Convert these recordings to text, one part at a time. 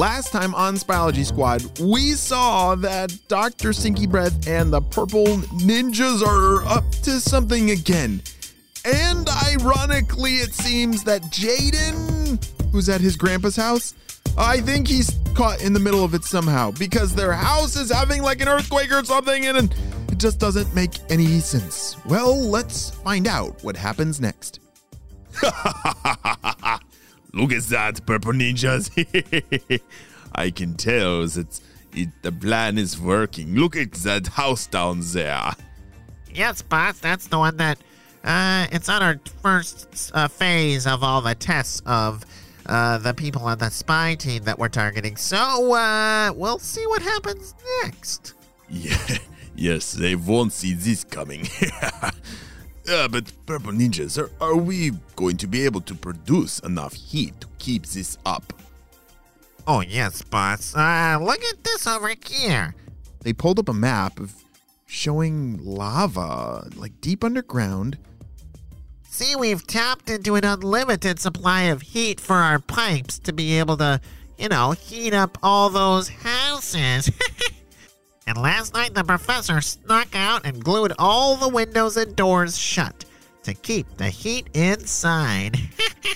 Last time on Spyology Squad, we saw that Dr. Stinky Breath and the Purple Ninjas are up to something again. And ironically, it seems that Jaden, who's at his grandpa's house, I think he's caught in the middle of it somehow because their house is having like an earthquake or something and it just doesn't make any sense. Well, let's find out what happens next. Look at that, purple ninjas. I can tell that it, the plan is working. Look at that house down there. Yes, boss, that's the one that. Uh, it's on our first uh, phase of all the tests of uh, the people on the spy team that we're targeting. So, uh, we'll see what happens next. Yeah, yes, they won't see this coming. Uh, but purple ninjas, are, are we going to be able to produce enough heat to keep this up? Oh, yes, boss. Uh, look at this over here. They pulled up a map of showing lava like deep underground. See, we've tapped into an unlimited supply of heat for our pipes to be able to, you know, heat up all those houses. and last night the professor snuck out and glued all the windows and doors shut to keep the heat inside.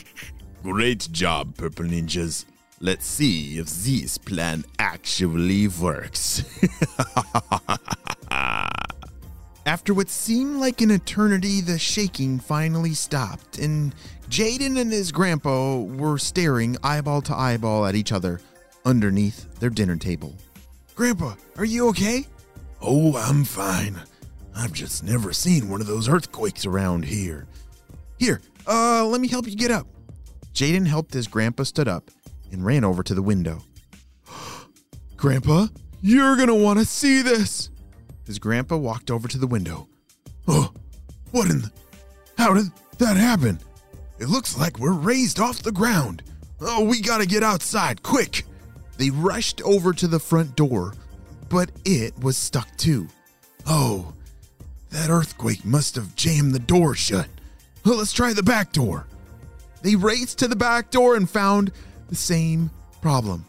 Great job, purple ninjas. Let's see if this plan actually works. After what seemed like an eternity, the shaking finally stopped, and Jaden and his grandpa were staring eyeball to eyeball at each other underneath their dinner table. Grandpa, are you okay? oh, I'm fine. I've just never seen one of those earthquakes around here. Here, uh, let me help you get up. Jaden helped his grandpa stood up and ran over to the window. grandpa, you're gonna want to see this. His grandpa walked over to the window. Oh, what in the. How did that happen? It looks like we're raised off the ground. Oh, we gotta get outside, quick! They rushed over to the front door, but it was stuck too. Oh, that earthquake must have jammed the door shut. Well, let's try the back door. They raced to the back door and found the same problem.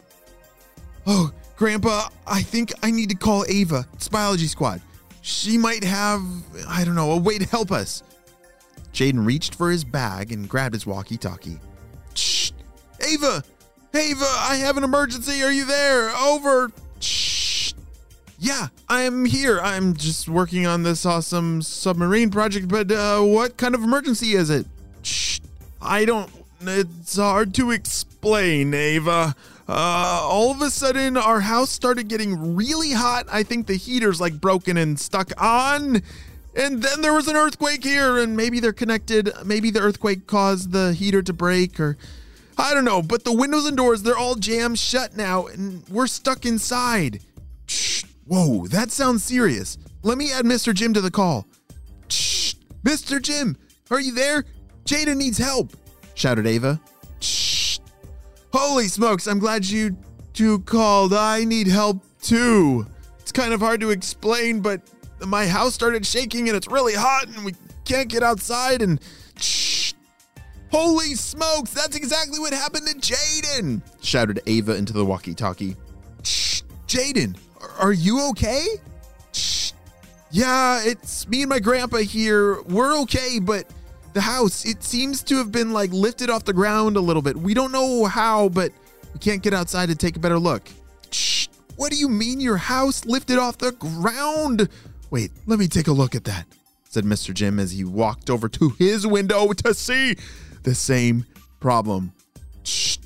Oh, Grandpa, I think I need to call Ava, It's Spyology Squad. She might have, I don't know, a way to help us. Jaden reached for his bag and grabbed his walkie talkie. Shh! Ava! Ava, I have an emergency. Are you there? Over. Shh! Yeah, I'm here. I'm just working on this awesome submarine project, but uh, what kind of emergency is it? Shh! I don't. It's hard to explain, Ava. Uh, all of a sudden, our house started getting really hot. I think the heater's like broken and stuck on. And then there was an earthquake here, and maybe they're connected. Maybe the earthquake caused the heater to break, or I don't know. But the windows and doors, they're all jammed shut now, and we're stuck inside. Shh. Whoa, that sounds serious. Let me add Mr. Jim to the call. Shh. Mr. Jim, are you there? Jaden needs help, shouted Ava. Shh. Holy smokes, I'm glad you two called. I need help too. It's kind of hard to explain, but my house started shaking and it's really hot and we can't get outside and shh. Holy smokes, that's exactly what happened to Jaden, shouted Ava into the walkie talkie. Shh, Jaden, are you okay? Shh. Yeah, it's me and my grandpa here. We're okay, but the house, it seems to have been like lifted off the ground a little bit. We don't know how, but we can't get outside to take a better look. Shh. What do you mean your house lifted off the ground? Wait, let me take a look at that, said Mr. Jim as he walked over to his window to see the same problem. Shh.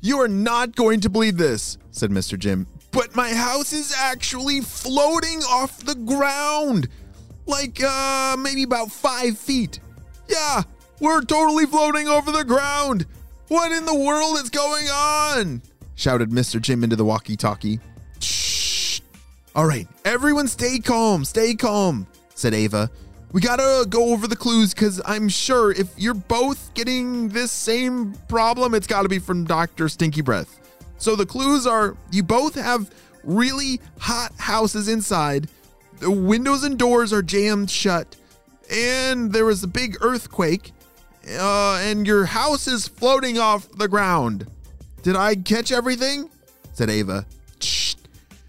You are not going to believe this, said Mr. Jim. But my house is actually floating off the ground. Like, uh, maybe about five feet. Yeah, we're totally floating over the ground. What in the world is going on? shouted Mr. Jim into the walkie talkie. Shh. All right, everyone stay calm, stay calm, said Ava. We gotta go over the clues because I'm sure if you're both getting this same problem, it's gotta be from Dr. Stinky Breath. So the clues are you both have really hot houses inside, the windows and doors are jammed shut, and there was a big earthquake, uh, and your house is floating off the ground. Did I catch everything? said Ava. Shh.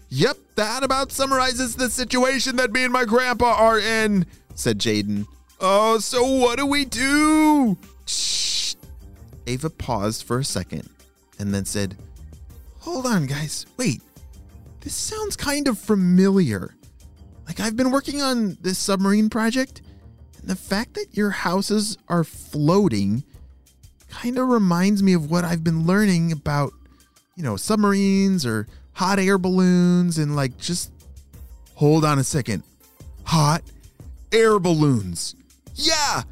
Yep, that about summarizes the situation that me and my grandpa are in, said Jaden. Oh, so what do we do? Shh. Ava paused for a second and then said, Hold on, guys. Wait. This sounds kind of familiar. Like I've been working on this submarine project, and the fact that your houses are floating kind of reminds me of what I've been learning about, you know, submarines or hot air balloons and like just hold on a second. Hot air balloons. Yeah,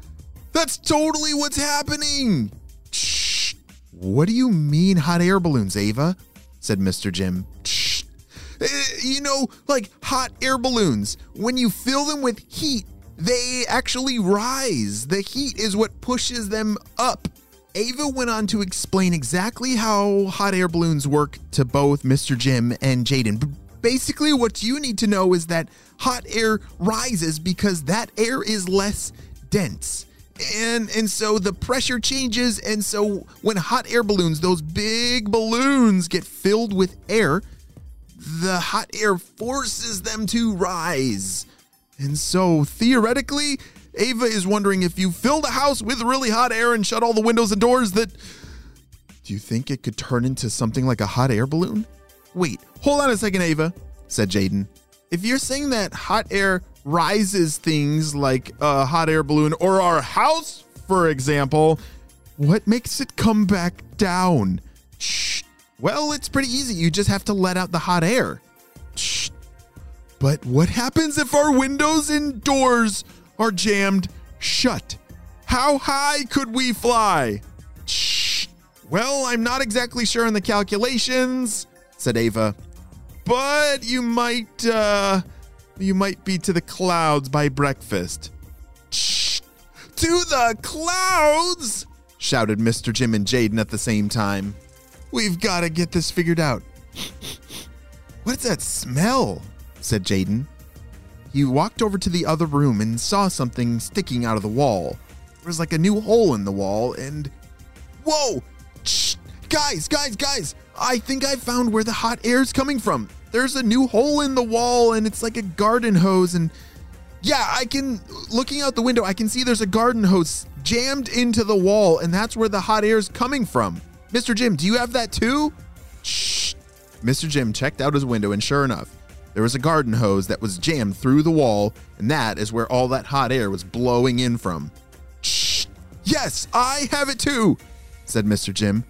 that's totally what's happening. Shh. What do you mean hot air balloons, Ava? said Mr. Jim. Shh. Eh, You know, like hot air balloons. When you fill them with heat, they actually rise. The heat is what pushes them up. Ava went on to explain exactly how hot air balloons work to both Mr. Jim and Jaden. Basically, what you need to know is that hot air rises because that air is less dense. And and so the pressure changes and so when hot air balloons, those big balloons get filled with air, the hot air forces them to rise. And so theoretically, Ava is wondering if you fill the house with really hot air and shut all the windows and doors that do you think it could turn into something like a hot air balloon? Wait, hold on a second, Ava, said Jaden. If you're saying that hot air rises things like a hot air balloon or our house, for example, what makes it come back down? Shh. Well, it's pretty easy. You just have to let out the hot air. Shh. But what happens if our windows and doors are jammed shut? How high could we fly? Shh. Well, I'm not exactly sure on the calculations, said Ava. But you might, uh, you might be to the clouds by breakfast. Shh. To the clouds! shouted Mr. Jim and Jaden at the same time. We've got to get this figured out. What's that smell? said Jaden. He walked over to the other room and saw something sticking out of the wall. There was like a new hole in the wall, and. Whoa! Shh! Guys, guys, guys! I think I found where the hot air's coming from. There's a new hole in the wall, and it's like a garden hose, and. Yeah, I can. Looking out the window, I can see there's a garden hose jammed into the wall, and that's where the hot air's coming from. Mr. Jim, do you have that too? Shh. Mr. Jim checked out his window, and sure enough, there was a garden hose that was jammed through the wall, and that is where all that hot air was blowing in from. Shh. Yes, I have it too, said Mr. Jim.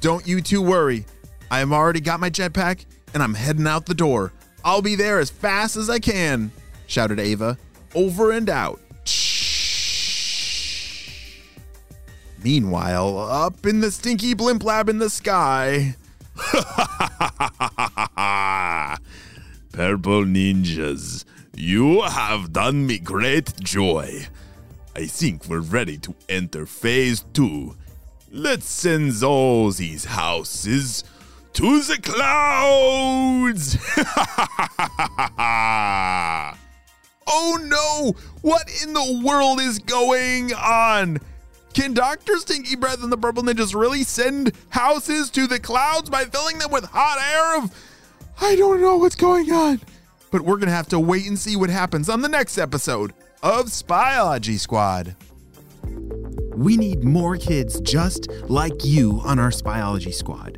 Don't you two worry. I have already got my jetpack, and I'm heading out the door. I'll be there as fast as I can, shouted Ava. Over and out. Shh. Meanwhile, up in the stinky blimp lab in the sky, Purple ninjas, you have done me great joy. I think we're ready to enter phase two. Let's send all these houses to the clouds. Oh no! What in the world is going on? Can Dr. Stinky Breath and the Purple Ninjas really send houses to the clouds by filling them with hot air of. I don't know what's going on. But we're going to have to wait and see what happens on the next episode of Spyology Squad. We need more kids just like you on our Spyology Squad.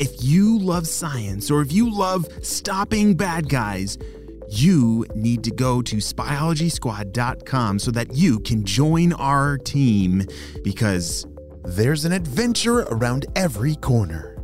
If you love science or if you love stopping bad guys, you need to go to spyologysquad.com so that you can join our team because there's an adventure around every corner.